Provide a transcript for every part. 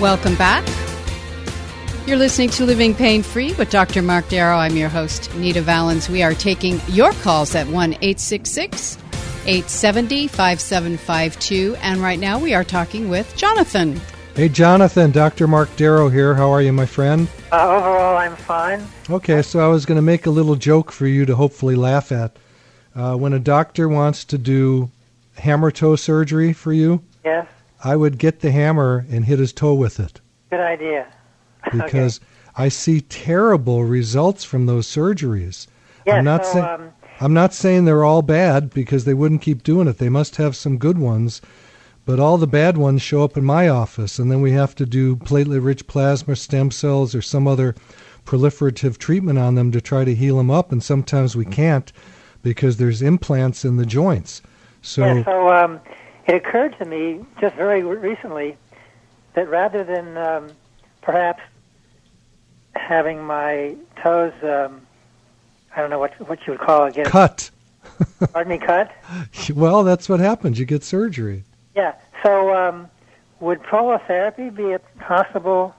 Welcome back. You're listening to Living Pain Free with Dr. Mark Darrow. I'm your host, Nita Valens. We are taking your calls at 1 866 870 5752. And right now we are talking with Jonathan. Hey, Jonathan, Dr. Mark Darrow here. How are you, my friend? Uh, overall, I'm fine. Okay, so I was going to make a little joke for you to hopefully laugh at. Uh, when a doctor wants to do hammer toe surgery for you, Yes, I would get the hammer and hit his toe with it good idea. because I see terrible results from those surgeries. Yes, I'm not so, saying um, I'm not saying they're all bad because they wouldn't keep doing it. They must have some good ones, but all the bad ones show up in my office, and then we have to do platelet-rich plasma, stem cells, or some other proliferative treatment on them to try to heal them up. And sometimes we can't because there's implants in the joints. So yeah, so um, it occurred to me just very recently that rather than um, perhaps having my toes, um, I don't know what what you would call it cut. Pardon me, cut. Well, that's what happens. You get surgery. Yeah. So um, would prolotherapy be a possible?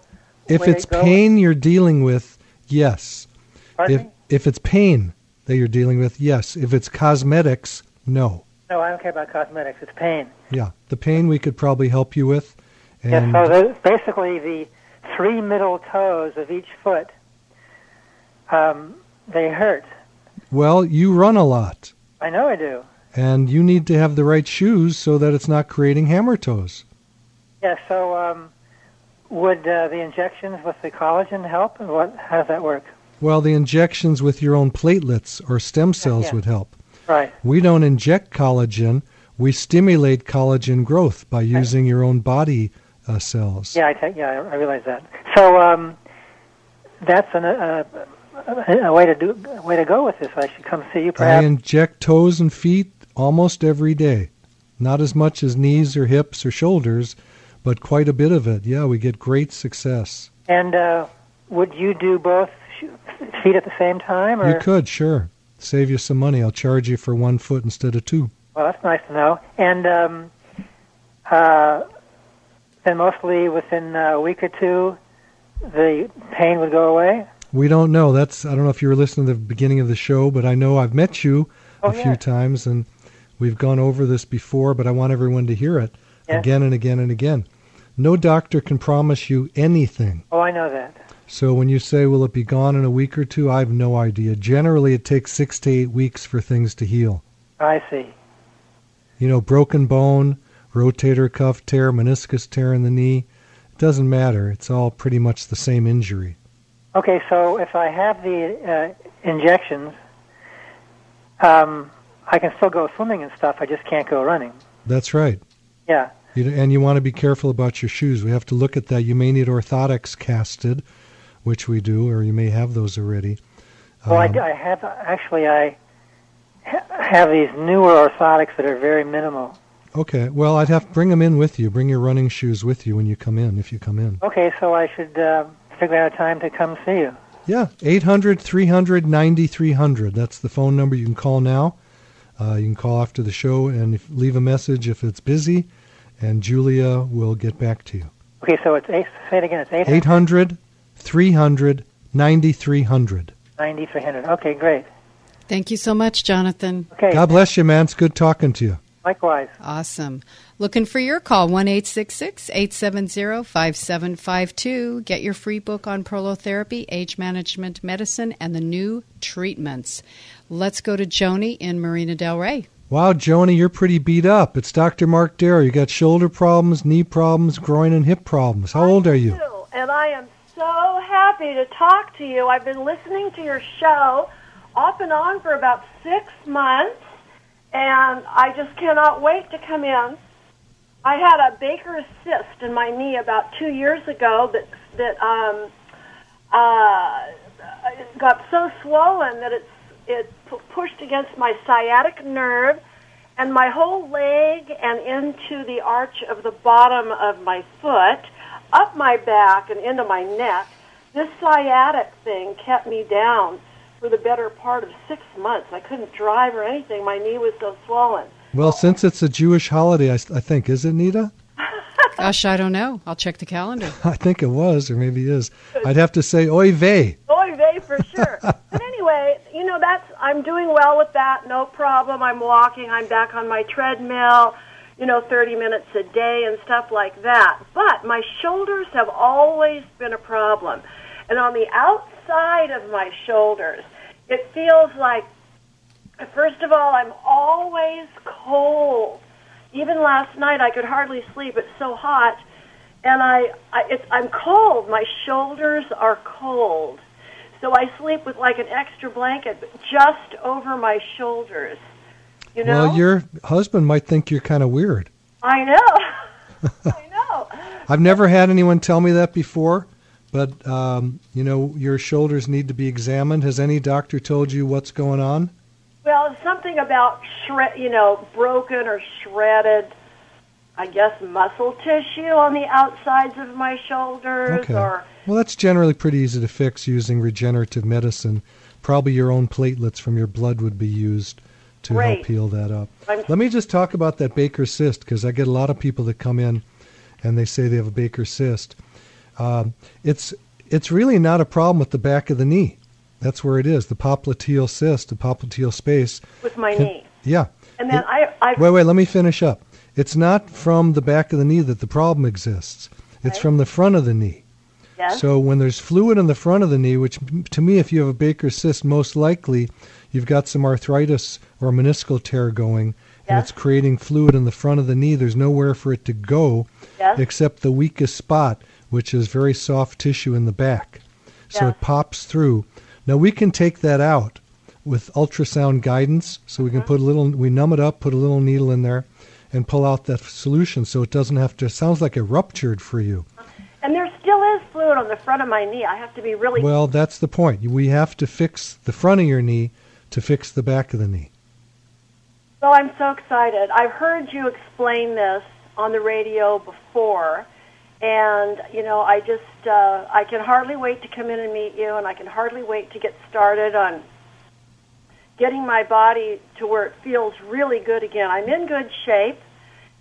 If it's pain you're dealing with, yes. Pardon If me? if it's pain that you're dealing with, yes. If it's cosmetics, no. No, I don't care about cosmetics. It's pain. Yeah, the pain we could probably help you with. And Yes, so the, basically the three middle toes of each foot, um, they hurt. well, you run a lot, I know I do. and you need to have the right shoes so that it's not creating hammer toes. Yeah, so um, would uh, the injections with the collagen help? And what? How does that work? Well, the injections with your own platelets or stem cells yeah. would help. Right. We don't inject collagen. We stimulate collagen growth by using your own body uh, cells. Yeah, I take. Yeah, I, I realize that. So um, that's an, uh, a, a way to do a way to go with this. I should come see you, Perhaps. I inject toes and feet almost every day. Not as much as knees or hips or shoulders, but quite a bit of it. Yeah, we get great success. and uh, would you do both feet at the same time? Or You could, sure. Save you some money. I'll charge you for one foot instead of two. well, that's nice to know. And um, uh, then mostly within a week or two, the pain would go away. We don't know. That's I don't know if you were listening to the beginning of the show, but I know I've met you Oh, a few yeah. times and we've gone over this before, but I want everyone to hear it Yeah. again and again and again. No doctor can promise you anything. Oh, I know that. So when you say will it be gone in a week or two, I have no idea. Generally it takes 6 to 8 weeks for things to heal. I see. You know, broken bone, rotator cuff tear, meniscus tear in the knee, it doesn't matter. It's all pretty much the same injury. Okay, so if I have the uh, injections, um, I can still go swimming and stuff. I just can't go running. That's right. Yeah. You, and you want to be careful about your shoes. We have to look at that. You may need orthotics casted, which we do, or you may have those already. Well, Um, I, I have actually I ha- have these newer orthotics that are very minimal. Okay. Well, I'd have to bring them in with you. Bring your running shoes with you when you come in, if you come in. Okay, so I should uh, figure out a time to come see you. Yeah, 800 300 9300. That's the phone number you can call now. Uh, you can call after the show and if, leave a message if it's busy, and Julia will get back to you. Okay, so it's eight. Say it again. It's eight 800 300 9300. ninety three hundred. Okay, great. Thank you so much, Jonathan. Okay. God bless you, man. It's good talking to you. Likewise. Awesome. Looking for your call, 1 870 5752. Get your free book on prolotherapy, age management medicine, and the new treatments. Let's go to Joni in Marina Del Rey. Wow, Joni, you're pretty beat up. It's Dr. Mark Darrow. You got shoulder problems, knee problems, groin and hip problems. How old are you? do, And I am so happy to talk to you. I've been listening to your show off and on for about six months, and I just cannot wait to come in. I had a Baker's cyst in my knee about two years ago that that um, uh, it got so swollen that it's it pu- pushed against my sciatic nerve and my whole leg and into the arch of the bottom of my foot, up my back and into my neck. This sciatic thing kept me down for the better part of six months. I couldn't drive or anything. My knee was so swollen. Well, since it's a Jewish holiday, I think, is it, Nita? Gosh, I don't know. I'll check the calendar. I think it was, or maybe is. I'd have to say, oy vey. Oy vey for sure. but anyway, you know that's I'm doing well with that. No problem. I'm walking. I'm back on my treadmill. You know, 30 minutes a day and stuff like that. But my shoulders have always been a problem, and on the outside of my shoulders, it feels like. First of all, I'm always cold. Even last night, I could hardly sleep. It's so hot, and I, I it's, I'm cold. My shoulders are cold. So I sleep with like an extra blanket just over my shoulders. You know? Well, your husband might think you're kind of weird. I know. I know. I've never had anyone tell me that before, but, um, you know, your shoulders need to be examined. Has any doctor told you what's going on? Well, something about shred, you know, broken or shredded, I guess muscle tissue on the outsides of my shoulders Okay. or Well, that's generally pretty easy to fix using regenerative medicine. Probably your own platelets from your blood would be used to help heal that up. I'm- Let me just talk about that Baker cyst because I get a lot of people that come in and they say they have a Baker cyst. Um, it's it's really not a problem with the back of the knee. That's where it is. The popliteal cyst, the popliteal space. with my Can- knee. Yeah. And then It- I I Wait, wait, let me finish up. It's not from the back of the knee that the problem exists. It's Right. from the front of the knee. yes. So when there's fluid in the front of the knee, which to me, if you have a Baker's cyst, most likely you've got some arthritis or meniscal tear going, and it's creating fluid in the front of the knee. There's nowhere for it to go except the weakest spot, which is very soft tissue in the back. So Yeah. it pops through. Now we can take that out with ultrasound guidance. So we can Mm-hmm. put a little, we numb it up, put a little needle in there, and pull out that solution. So it doesn't have to. Sounds like it ruptured for you. and there still is fluid on the front of my knee. I have to be really Well, that's the point. We have to fix the front of your knee to fix the back of the knee. Well, I'm so excited. I've heard you explain this on the radio before, and you know, I just uh, I can hardly wait to come in and meet you, and I can hardly wait to get started on getting my body to where it feels really good again. I'm in good shape,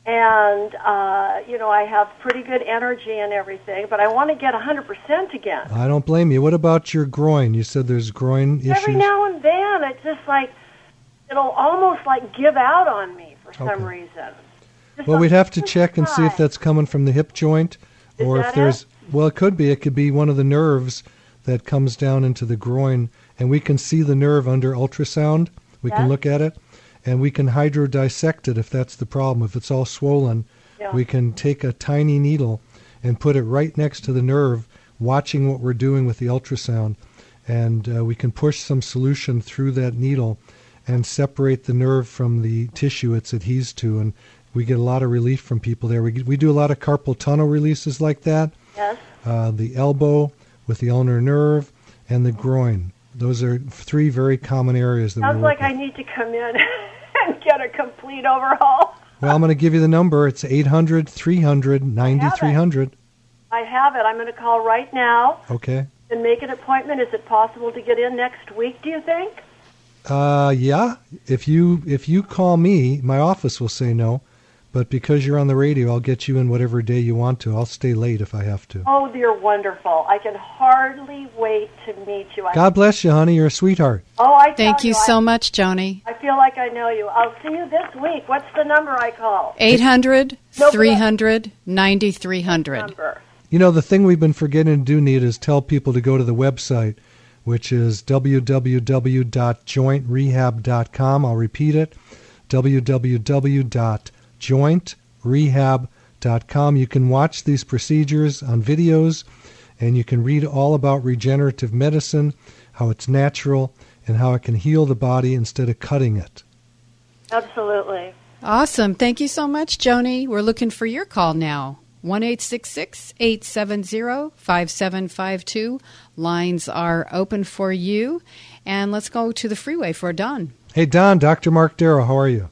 and uh, you know, I have pretty good energy and everything, but I want to get 100% again. I don't blame you. What about your groin? You said there's groin issues. Every now and then, it's just like it'll almost like give out on me for some reason. Just Well, we'd have to check and see if that's coming from the hip joint, Is or if there's. Well, it could be. It could be one of the nerves that comes down into the groin, and we can see the nerve under ultrasound. We can look at it, and we can hydrodissect it if that's the problem. If it's all swollen, Yeah. we can take a tiny needle and put it right next to the nerve, watching what we're doing with the ultrasound, and uh, we can push some solution through that needle and separate the nerve from the tissue it's adhesed to, and we get a lot of relief from people there. We get- we do a lot of carpal tunnel releases like that. Yes. Uh, the elbow with the ulnar nerve and the groin. Those are three very common areas that Sounds like work I need to come in get a complete overhaul. Well, I'm going to give you the number. It's 800 300 9300. I have it. I'm going to call right now Okay. and make an appointment. Is it possible to get in next week? Do you think? Uh, yeah. If you if you call me, my office will say no, But because you're on the radio, I'll get you in whatever day you want to. I'll stay late if I have to. Oh, you're wonderful. I can hardly wait to meet you. I, God bless you, honey. You're a sweetheart. oh, I Thank you so I, much, Joni. I feel like I know you. I'll see you this week. What's the number I call? 800 No, 300 9300. Number. You know, the thing we've been forgetting to do, Need, is tell people to go to the website, which is www.jointrehab.com. I'll repeat it www.jointrehab.com. You can watch these procedures on videos, and you can read all about regenerative medicine, how it's natural, and how it can heal the body instead of cutting it. Absolutely. Awesome. Thank you so much, Joni. We're looking for your call now. 1 870 5752. Lines are open for you. And let's go to the freeway for Don. Hey, Don, Dr. Mark Darrow, how are you?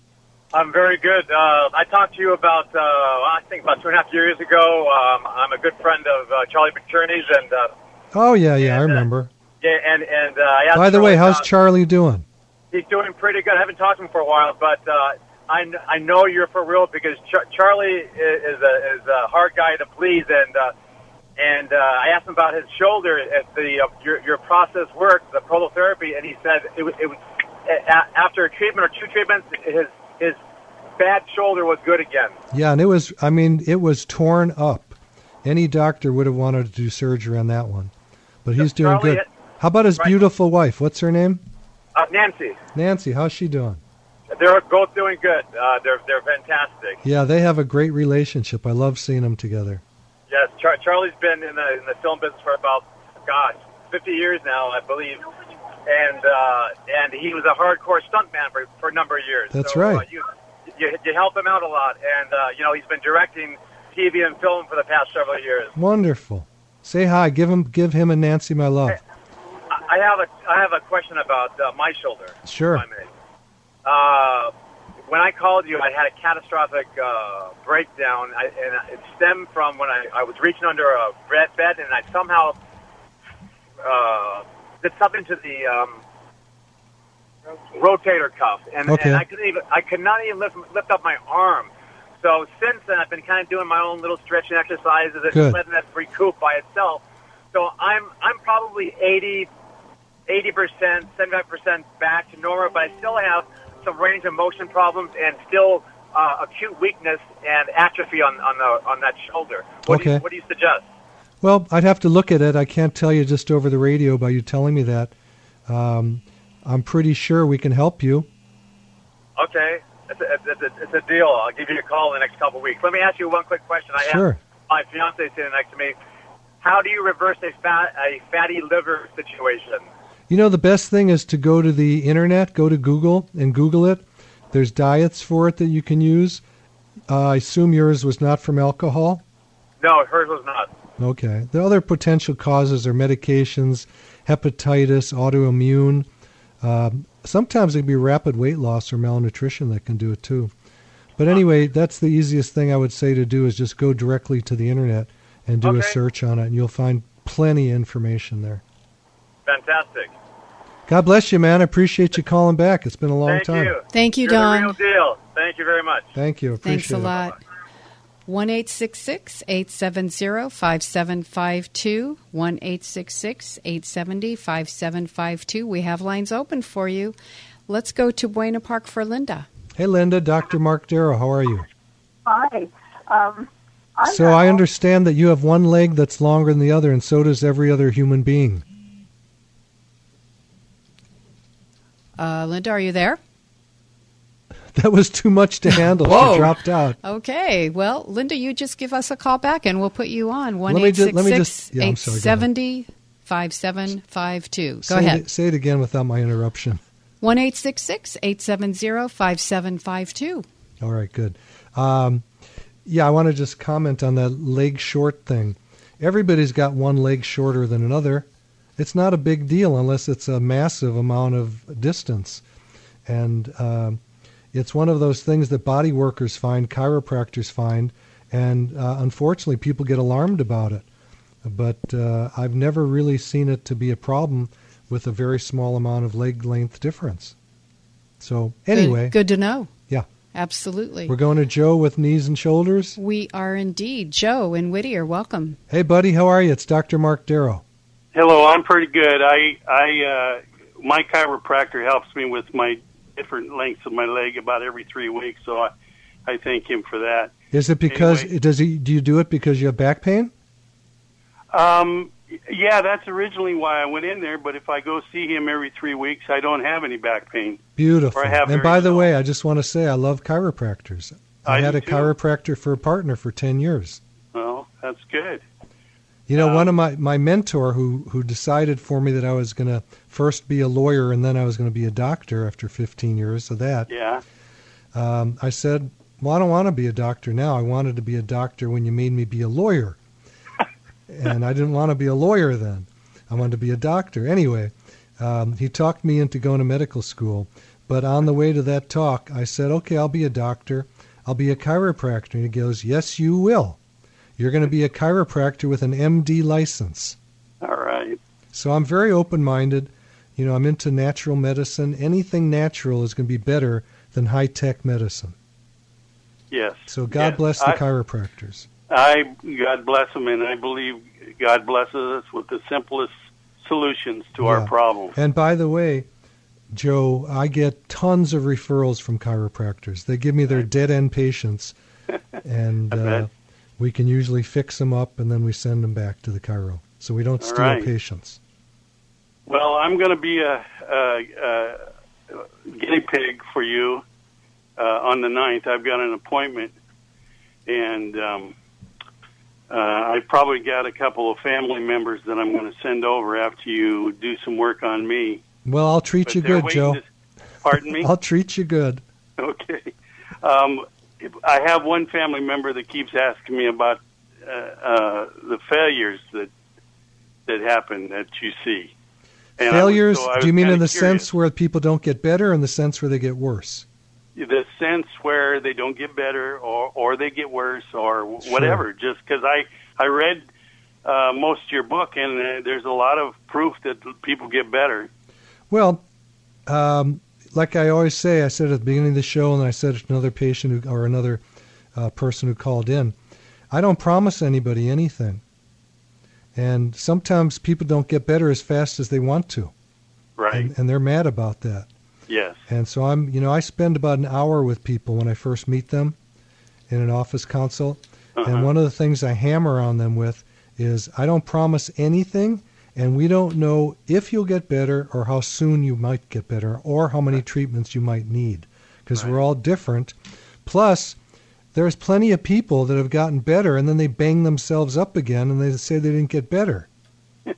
I'm very good. Uh, I talked to you about, uh, I think about two and a half years ago. Um, I'm a good friend of uh, Charlie McCherney's, and uh, Oh, yeah, yeah, I And, uh, remember. yeah, and and uh, I asked By the way, how's about- Charlie doing? He's doing pretty good. I haven't talked to him for a while, but uh, I I know you're for real because Char- Charlie is, a is a hard guy to please, and uh, and uh, I asked him about his shoulder at the uh, your your process worked, the prolotherapy, and he said it was it was a- after a treatment or two treatments, his his bad shoulder was good again. Yeah, and it was, I mean, it was torn up. Any doctor would have wanted to do surgery on that one. But he's doing Charlie, good. How about his right. beautiful wife? What's her name? Uh, Nancy, Nancy. How's she doing? they're both doing good. Uh, they're they're fantastic. Yeah, they have a great relationship. I love seeing them together. Yes, Char- Charlie's been in the in the film business for about gosh, 50 years now, I believe. And uh, and he was a hardcore stuntman for, for a number of years. That's so, right. Uh, you, you you help him out a lot, and uh, you know he's been directing TV and film for the past several years. Wonderful. Say hi. Give him, give him and Nancy my love. I I have a I have a question about uh, my shoulder. Sure. I may. Uh, when I called you, I had a catastrophic uh, breakdown, I, and it stemmed from when I, I was reaching under a bed, bed and I somehow uh, did something to the um, rotator cuff, and, Okay. and I couldn't even I could not even lift lift up my arm. So since then, I've been kind of doing my own little stretching exercises and Good. letting that recoup by itself. So I'm I'm probably 80 percent, seventy five percent back to normal, but I still have some range of motion problems and still uh, acute weakness and atrophy on on the on that shoulder. What do you, Okay. what do you suggest? Well, I'd have to look at it. I can't tell you just over the radio by you telling me that. Um, I'm pretty sure we can help you. Okay, it's a, it's, a, it's a deal. I'll give you a call in the next couple of weeks. Let me ask you one quick question. I Sure. asked my fiance sitting next to me. How do you reverse a fat a fatty liver situation? You know, the best thing is to go to the internet, go to Google and Google it. There's diets for it that you can use. Uh, I assume yours was not from alcohol. No, hers was not. Okay. The other potential causes are medications, hepatitis, autoimmune. Um, sometimes it can be rapid weight loss or malnutrition that can do it too. But anyway, that's the easiest thing I would say to do is just go directly to the internet and do a search on it, and you'll find plenty of information there. Fantastic. God bless you, man. I appreciate you calling back. It's been a long time. Thank time. you. Thank you, You're Don. the real deal. Thank you very much. Thank you. Appreciate it. Thanks a it. Lot. 1 870 5752. 1 870 5752. We have lines open for you. Let's go to Buena Park for Linda. Hey, Linda. Dr. Mark Darrow. How are you? Hi. Um, So I understand that you have one leg that's longer than the other, and so does every other human being. Uh, Linda, are you there? That was too much to handle. Whoa. She dropped out. Okay. Well, Linda, you just give us a call back and we'll put you on. 1 Let me ju- let me just- yeah, I'm sorry, go ahead. 870 5752. Go say ahead. It, say it again without my interruption. 1 870 5752. All right, good. Um, yeah, I want to just comment on that leg short thing. Everybody's got one leg shorter than another. It's not a big deal unless it's a massive amount of distance. And um, it's one of those things that body workers find, chiropractors find, and uh, unfortunately, people get alarmed about it. But uh, I've never really seen it to be a problem with a very small amount of leg length difference. So, Good- anyway, Good, to know. yeah. Absolutely. We're going to Joe with knees and shoulders. We are indeed. Joe in Whittier, welcome. Hey, buddy, how are you? It's Dr. Mark Darrow. Hello, I'm pretty good. I, I, uh, my chiropractor helps me with my different lengths of my leg about every three weeks, so I, I thank him for that. Is it because Anyway. does he? Do you do it because you have back pain? Um, yeah, that's originally why I went in there. But if I go see him every three weeks, I don't have any back pain. Beautiful. Or I have and by the way, I just want to say I love chiropractors. I, I had a too. chiropractor for a partner for ten years. Well, that's good. You know, Um, one of my my mentor who who decided for me that I was going to first be a lawyer and then I was going to be a doctor after 15 years of that. Yeah. Um, I said, "Well, I don't want to be a doctor now. I wanted to be a doctor when you made me be a lawyer." and I didn't want to be a lawyer then. I wanted to be a doctor. Anyway, um, he talked me into going to medical school. But on the way to that talk, I said, okay, I'll be a doctor. I'll be a chiropractor. And he goes, yes, you will. You're going to be a chiropractor with an MD license. All right. So I'm very open minded. You know, I'm into natural medicine. Anything natural is going to be better than high tech medicine. Yes. So God Yes. bless the I- chiropractors. I God bless them, and I believe God blesses us with the simplest solutions to our problems. And by the way, Joe, I get tons of referrals from chiropractors. They give me their dead end patients, and uh. We can usually fix them up, and then we send them back to the chiro. So we don't All steal right. patients. Well, I'm going to be a, a, a guinea pig for you uh, on the 9th. I've got an appointment, and um, uh, I probably got a couple of family members that I'm going to send over after you do some work on me. Well, I'll treat But you good, Joe. to- pardon me? I'll treat you good. Okay. Um, I have one family member that keeps asking me about uh, uh, the failures that that happen that you see. And I was- Failures? so do you mean in the curious. sense where people don't get better, or in the sense where they get worse? the sense where they don't get better or or they get worse or whatever just because i i read uh most of your book and uh, there's a lot of proof that people get better Well, um, like I always say, I said at the beginning of the show, and I said to another patient who, or another uh, person who called in, I don't promise anybody anything. And sometimes people don't get better as fast as they want to, right and, and they're mad about that. yes And so I'm, you know, I spend about an hour with people when I first meet them in an office consult. Uh-huh. And one of the things I hammer on them with is I don't promise anything, and we don't know if you'll get better or how soon you might get better or how many treatments you might need because we're all different. Plus, there's plenty of people that have gotten better and then they bang themselves up again and they say they didn't get better.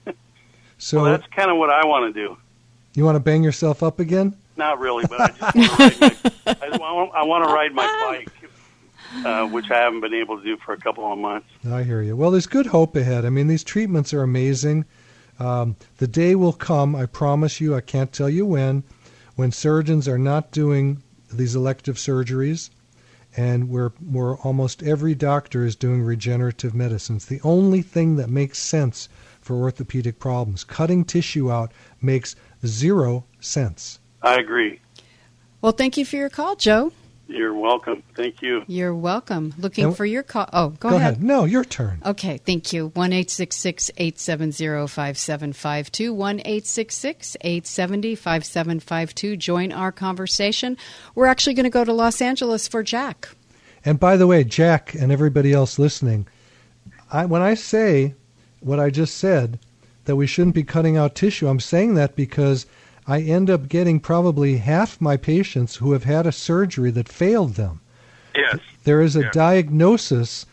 So well that's kind of what i want to do you want to bang yourself up again? not really but i just want to ride my, I, want, I want to ride my bike uh, which i haven't been able to do for a couple of months I hear you. Well, there's good hope ahead. I mean, these treatments are amazing. Um, the day will come, I promise you, I can't tell you when, when surgeons are not doing these elective surgeries and where, where almost every doctor is doing regenerative medicine. It's the only thing that makes sense for orthopedic problems. Cutting tissue out makes zero sense. i agree Well, thank you for your call, Joe. You're welcome thank you You're welcome. Looking And- for your call. Oh, go, Go ahead. No, your turn. Okay, thank you. One eight six six eight seven zero five seven five two. One eight six six eight seventy five seven five two. Join our conversation. We're actually going to go to Los Angeles for Jack. And by the way, Jack and everybody else listening, I, when I say what I just said, that we shouldn't be cutting out tissue, I'm saying that because I end up getting probably half my patients who have had a surgery that failed them. Yes. There is a Yeah. diagnosis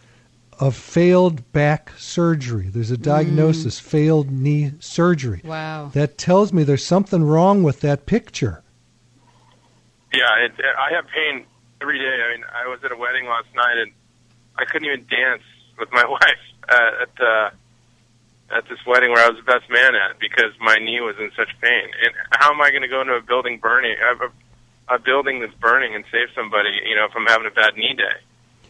of failed back surgery. There's a diagnosis, failed knee surgery. Wow. That tells me there's something wrong with that picture. Yeah, it, I have pain every day. I mean, I was at a wedding last night and I couldn't even dance with my wife uh, at uh, at this wedding where I was the best man at because my knee was in such pain. And how am I going to go into a building burning, a, a building that's burning, and save somebody? You know, if I'm having a bad knee day.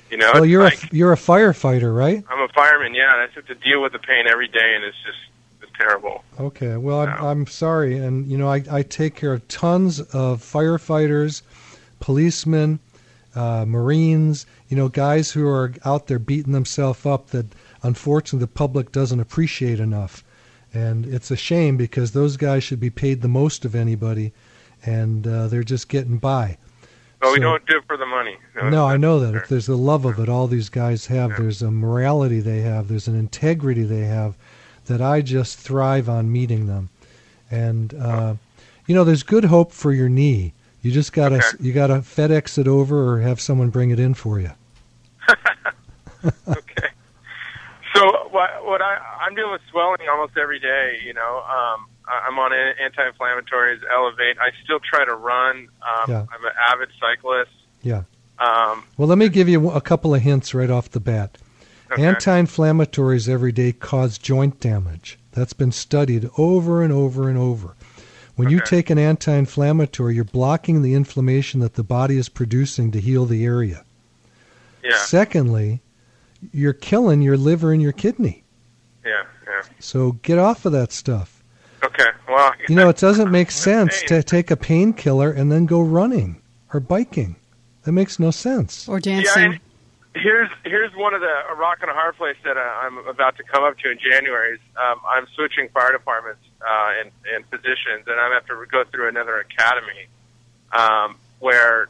You know, well, you're like, a you're a firefighter, right? I'm a fireman, yeah, and I have to deal with the pain every day, and it's just it's terrible. Okay. Well, I'm, I'm sorry, and you know, I, I take care of tons of firefighters, policemen, uh, Marines, you know, guys who are out there beating themselves up that unfortunately the public doesn't appreciate enough. And it's a shame because those guys should be paid the most of anybody, and uh, they're just getting by. But we So- don't do it for the money. No, I know that. If there's the love of it, all these guys have. There's a morality they have. There's an integrity they have that I just thrive on meeting them. And uh, you know, there's good hope for your knee. You just gotta Okay. you gotta FedEx it over or have someone bring it in for you. So what, what I, I'm dealing with swelling almost every day. You know, um, I- I'm on anti-inflammatories, Elevate. I still try to run. Um, Yeah. I'm an avid cyclist. Yeah. Um, Well, let me give you a couple of hints right off the bat. Okay. Anti-inflammatories every day cause joint damage. That's been studied over and over and over. When you take an anti-inflammatory, you're blocking the inflammation that the body is producing to heal the area. yeah, Secondly, you're killing your liver and your kidney. yeah, yeah. So get off of that stuff. Okay. Well, You know, it doesn't make sense to take a painkiller and then go running or biking. That makes no sense. Or Yeah, here's here's one of the a rock and a hard place that uh, I'm about to come up to in January. Is, um, I'm switching fire departments uh, and and positions, and I'm have to go through another academy um, where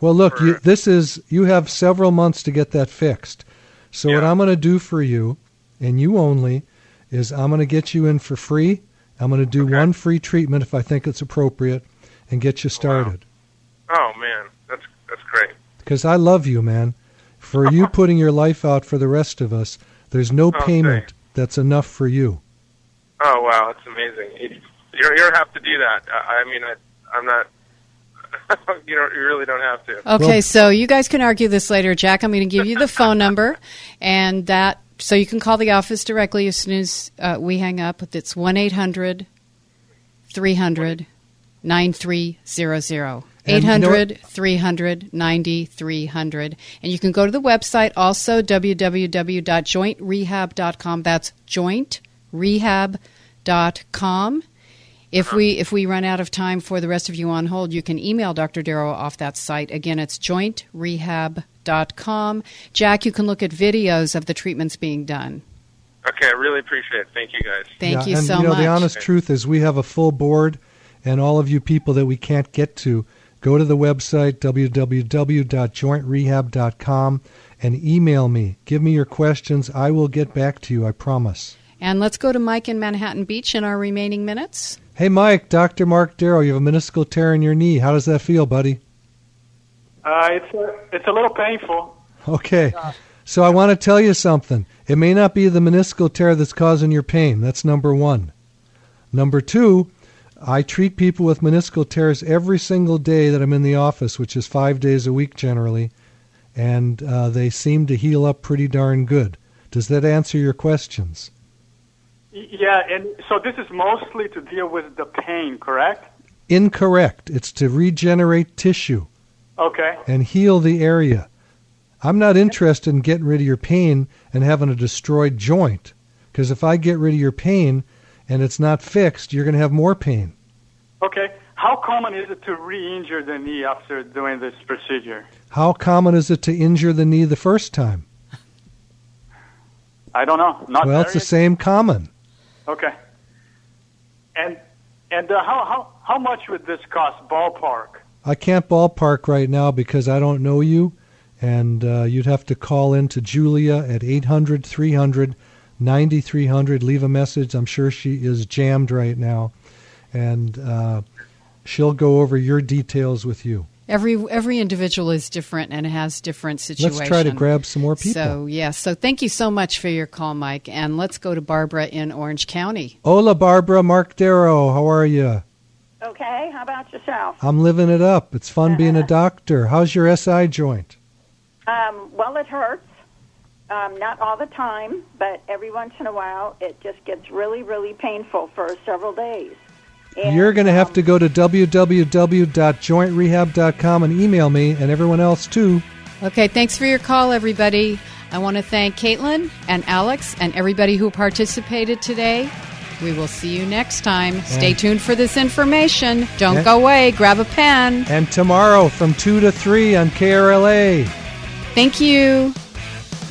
Well, look, you, this is you have several months to get that fixed. So what I'm going to do for you, and you only, is I'm going to get you in for free. I'm going to do one free treatment if I think it's appropriate, and get you started. oh man, that's that's great. Because I love you, man. For you putting your life out for the rest of us, there's no Oh, payment that's enough for you. Oh wow, that's amazing. You you don't have to do that. I, I mean, I, I'm not. you don't. You really don't have to. Okay, so you guys can argue this later, Jack. I'm going to give you the phone number, and that so you can call the office directly as soon as uh, we hang up. It's one 800 300 9300 And you know what? 800 300 9300 and you can go to the website also www.jointrehab.com that's jointrehab.com if uh-huh. we if we run out of time for the rest of you on hold, you can email Dr. Darrow off that site. Again, it's jointrehab.com. Jack, you can look at videos of the treatments being done. Okay, I really appreciate it. Thank you guys. Thank Yeah, you and, so you know, much. The honest truth is, we have a full board, and all of you people that we can't get to, go to the website www.jointrehab.com and email me. Give me your questions. I will get back to you. I promise. And let's go to Mike in Manhattan Beach in our remaining minutes. Hey, Mike, Dr. Mark Darrow, you have a meniscal tear in your knee. How does that feel, buddy? Uh, it's a, it's a little painful. Okay. So I want to tell you something. It may not be the meniscal tear that's causing your pain. That's number one. Number two, I treat people with meniscal tears every single day that I'm in the office, which is five days a week generally, and uh, they seem to heal up pretty darn good. Does that answer your questions? Yeah, and so this is mostly to deal with the pain, correct? Incorrect. It's to regenerate tissue. Okay. and heal the area. I'm not interested in getting rid of your pain and having a destroyed joint. Because if I get rid of your pain and it's not fixed, you're going to have more pain. Okay. How common is it to re-injure the knee after doing this procedure? How common is it to injure the knee the first time? I don't know. Not well, it's the same common. Okay. And and uh, how how how much would this cost ballpark? I can't ballpark right now because I don't know you, and uh, you'd have to call in to Julia at 800 300 9300. Leave a message. I'm sure she is jammed right now, and uh, she'll go over your details with you. Every every individual is different and has different situations. Let's try to grab some more people. So yes, so thank you so much for your call, Mike, and let's go to Barbara in Orange County. Hola, Barbara. Mark Darrow. How are you? Okay, how about yourself? I'm living it up. It's fun being a doctor. How's your SI joint? Um, well, it hurts. Um, not all the time, but every once in a while, it just gets really, really painful for several days. And, You're going to have to go to www.jointrehab.com and email me and everyone else too. Okay, thanks for your call, everybody. I want to thank Caitlin and Alex and everybody who participated today. We will see you next time. Stay tuned for this information. Don't go away. Grab a pen. And tomorrow from 2 to 3 on KRLA. Thank you.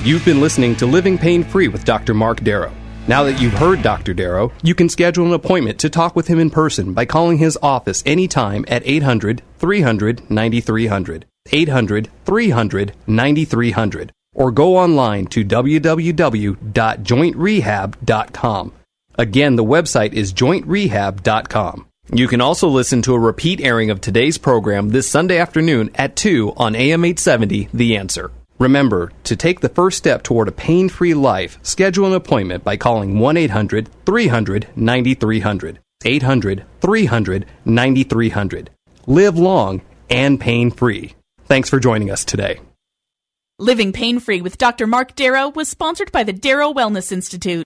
You've been listening to Living Pain Free with Dr. Mark Darrow. Now that you've heard Dr. Darrow, you can schedule an appointment to talk with him in person by calling his office anytime at 800 300 9300. 800 300 9300. Or go online to www.jointrehab.com. Again, the website is jointrehab.com. You can also listen to a repeat airing of today's program this Sunday afternoon at 2 on AM 870 The Answer. Remember, to take the first step toward a pain free life, schedule an appointment by calling 1 800 300 9300. 800 300 9300. Live long and pain free. Thanks for joining us today. Living Pain Free with Dr. Mark Darrow was sponsored by the Darrow Wellness Institute.